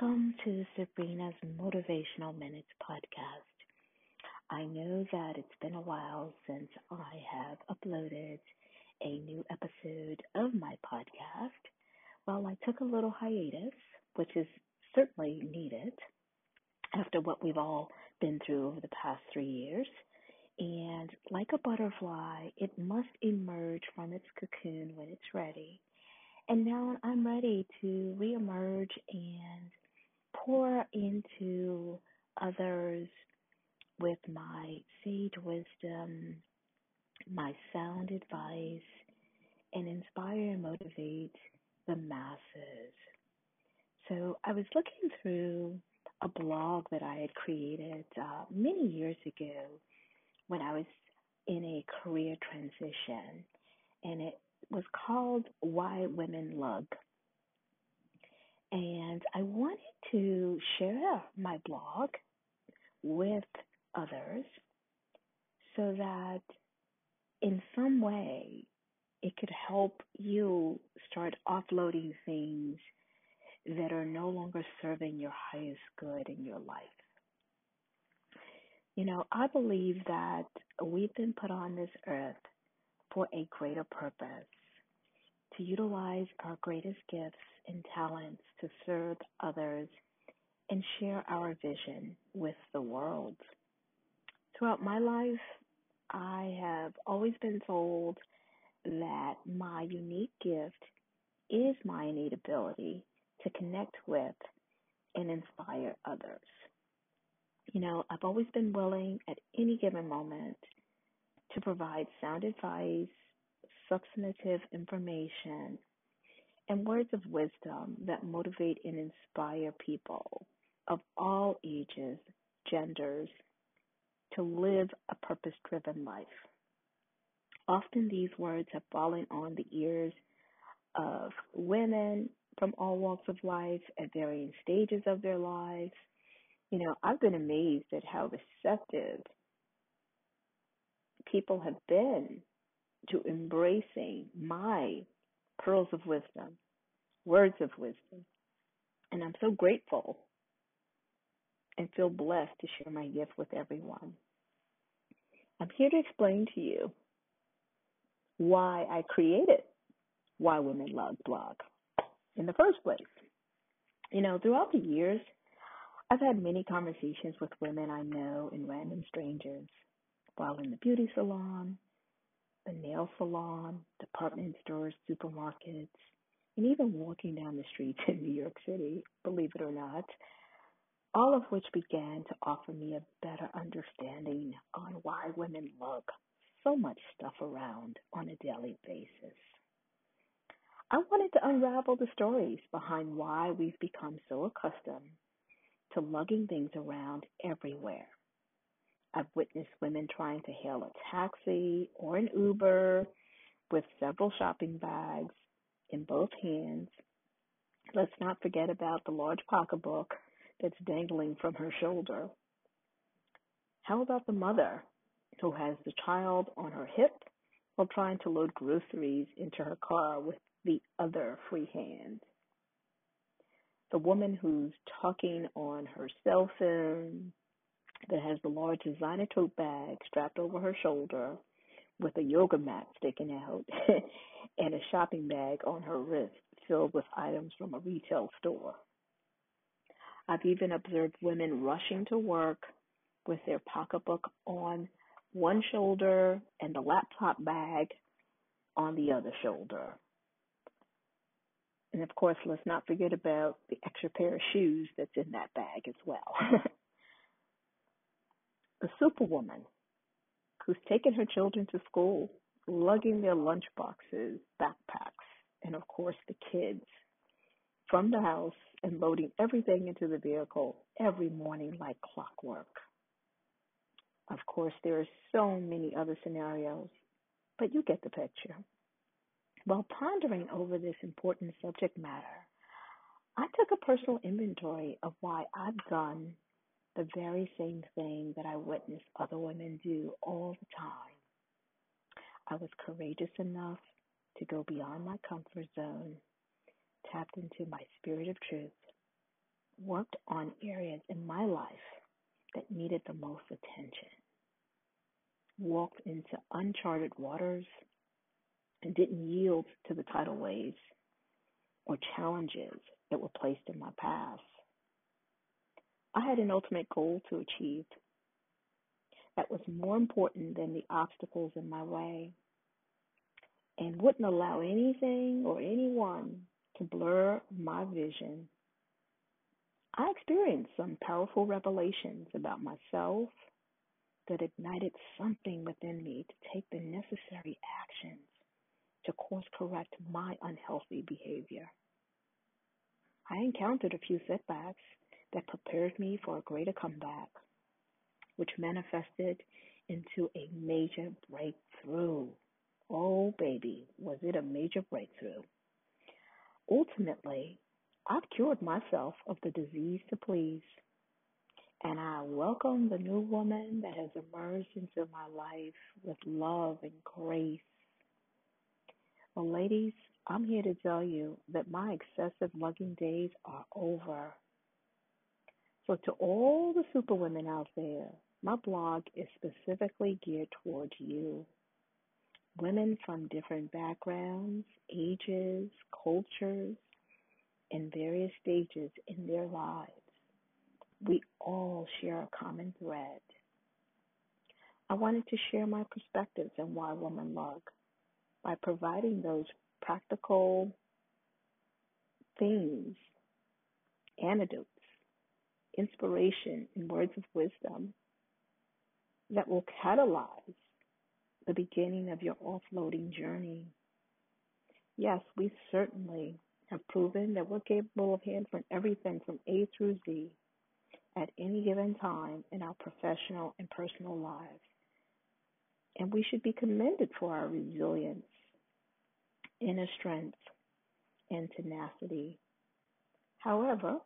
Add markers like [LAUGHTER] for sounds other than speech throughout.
Welcome to Sabrina's Motivational Minutes podcast. I know that it's been a while since I have uploaded a new episode of my podcast. Well, I took a little hiatus, which is certainly needed after what we've all been through over the past three years. And like a butterfly, it must emerge from its cocoon when it's ready. And now I'm ready to reemerge and pour into others with my sage wisdom, my sound advice, and inspire and motivate the masses. So I was looking through a blog that I had created uh, many years ago when I was in a career transition, and it was called Why Women Lug. And I wanted to share my blog with others so that in some way it could help you start offloading things that are no longer serving your highest good in your life. You know, I believe that we've been put on this earth for a greater purpose, to utilize our greatest gifts and talents to serve others and share our vision with the world. Throughout my life, I have always been told that my unique gift is my innate ability to connect with and inspire others. You know, I've always been willing at any given moment to provide sound advice, substantive information, and words of wisdom that motivate and inspire people of all ages, genders, to live a purpose driven life. Often these words have fallen on the ears of women from all walks of life at varying stages of their lives you know, I've been amazed at how receptive people have been to embracing my pearls of wisdom, words of wisdom. And I'm so grateful and feel blessed to share my gift with everyone. I'm here to explain to you why I created Why Women Lug blog in the first place. You know, throughout the years, I've had many conversations with women I know and random strangers while in the beauty salon, the nail salon, department stores, supermarkets, and even walking down the streets [LAUGHS] in New York City, believe it or not, all of which began to offer me a better understanding on why women lug so much stuff around on a daily basis. I wanted to unravel the stories behind why we've become so accustomed to lugging things around everywhere. I've witnessed women trying to hail a taxi or an Uber with several shopping bags in both hands. Let's not forget about the large pocketbook that's dangling from her shoulder. How about the mother who has the child on her hip while trying to load groceries into her car with the other free hand? the woman who's talking on her cell phone that has the large designer tote bag strapped over her shoulder with a yoga mat sticking out [LAUGHS] and a shopping bag on her wrist filled with items from a retail store. I've even observed women rushing to work with their pocketbook on one shoulder and the laptop bag on the other shoulder. And of course, let's not forget about the extra pair of shoes that's in that bag as well. [LAUGHS] the superwoman who's taken her children to school, lugging their lunch boxes, backpacks, and of course the kids from the house and loading everything into the vehicle every morning like clockwork. Of course, there are so many other scenarios, but you get the picture. While pondering over this important subject matter, I took a personal inventory of why I've done the very same thing that I witness other women do all the time. I was courageous enough to go beyond my comfort zone, tapped into my spirit of truth, worked on areas in my life that needed the most attention, walked into uncharted waters, and didn't yield to the tidal waves or challenges that were placed in my path. I had an ultimate goal to achieve that was more important than the obstacles in my way and wouldn't allow anything or anyone to blur my vision. I experienced some powerful revelations about myself that ignited something within me to take the necessary actions to course correct my unhealthy behavior. I encountered a few setbacks that prepared me for a greater comeback, which manifested into a major breakthrough. Oh, baby, was it a major breakthrough? Ultimately, I've cured myself of the disease to please, and I welcome the new woman that has emerged into my life with love and grace. Well, ladies, I'm here to tell you that my excessive lugging days are over. So, to all the superwomen out there, my blog is specifically geared towards you. Women from different backgrounds, ages, cultures, and various stages in their lives. We all share a common thread. I wanted to share my perspectives on why women lug by providing those practical things, antidotes, inspiration, and words of wisdom that will catalyze the beginning of your offloading journey. Yes, we certainly have proven that we're capable of handling everything from A through Z at any given time in our professional and personal lives. And we should be commended for our resilience, inner strength, and tenacity. However,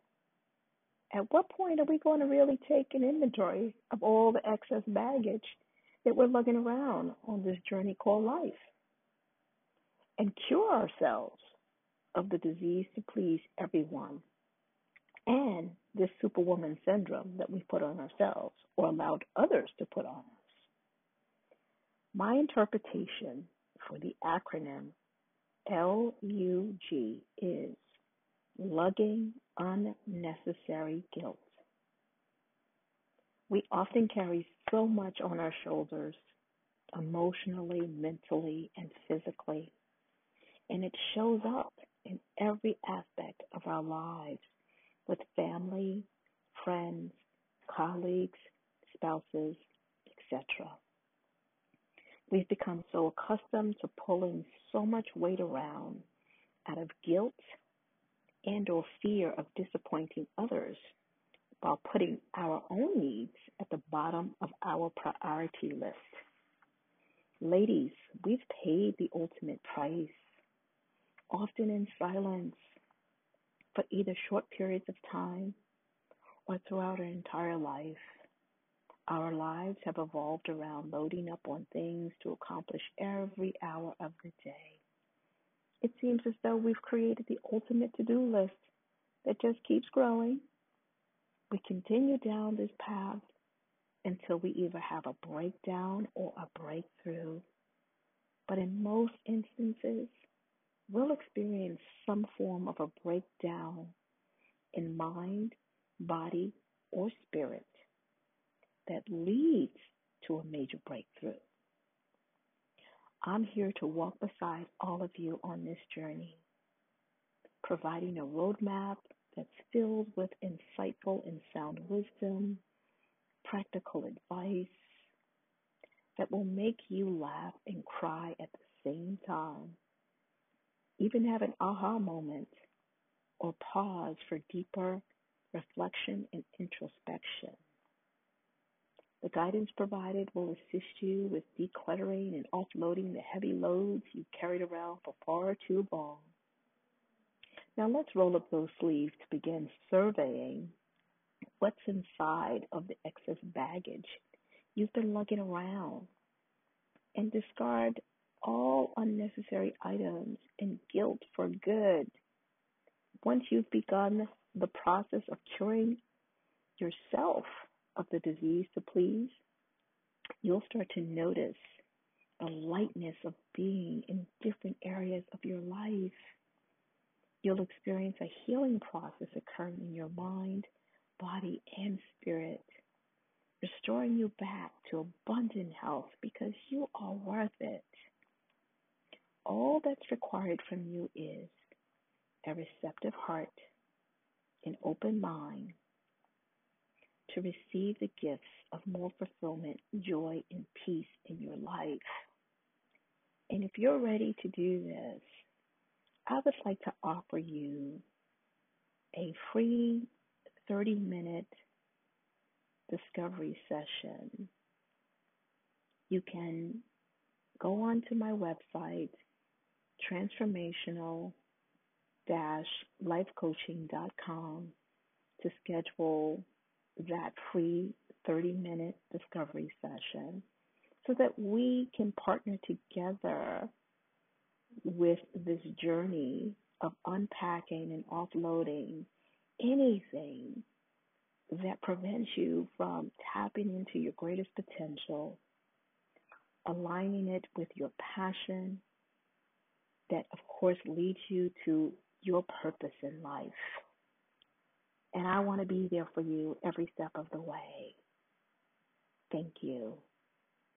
at what point are we going to really take an inventory of all the excess baggage that we're lugging around on this journey called life and cure ourselves of the disease to please everyone and this superwoman syndrome that we put on ourselves or allowed others to put on us? My interpretation for the acronym LUG is lugging unnecessary guilt. We often carry so much on our shoulders, emotionally, mentally, and physically, and it shows up in every aspect of our lives with family, friends, colleagues, spouses, etc. We've become so accustomed to pulling so much weight around out of guilt and or fear of disappointing others while putting our own needs at the bottom of our priority list. Ladies, we've paid the ultimate price, often in silence, for either short periods of time or throughout our entire life. Our lives have evolved around loading up on things to accomplish every hour of the day. It seems as though we've created the ultimate to do list that just keeps growing. We continue down this path until we either have a breakdown or a breakthrough. But in most instances, we'll experience some form of a breakdown in mind, body, or spirit that leads to a major breakthrough. I'm here to walk beside all of you on this journey, providing a roadmap that's filled with insightful and sound wisdom, practical advice that will make you laugh and cry at the same time, even have an aha moment or pause for deeper reflection and introspection. The guidance provided will assist you with decluttering and offloading the heavy loads you've carried around for far too long. Now let's roll up those sleeves to begin surveying what's inside of the excess baggage you've been lugging around and discard all unnecessary items and guilt for good. Once you've begun the process of curing yourself of the disease to please, you'll start to notice a lightness of being in different areas of your life. You'll experience a healing process occurring in your mind, body, and spirit, restoring you back to abundant health because you are worth it. All that's required from you is a receptive heart, an open mind to receive the gifts of more fulfillment, joy, and peace in your life. And if you're ready to do this, I would like to offer you a free 30 minute discovery session. You can go onto my website, transformational lifecoaching.com, to schedule that free 30 minute discovery session so that we can partner together with this journey of unpacking and offloading anything that prevents you from tapping into your greatest potential, aligning it with your passion, that of course leads you to your purpose in life. And I want to be there for you every step of the way. Thank you.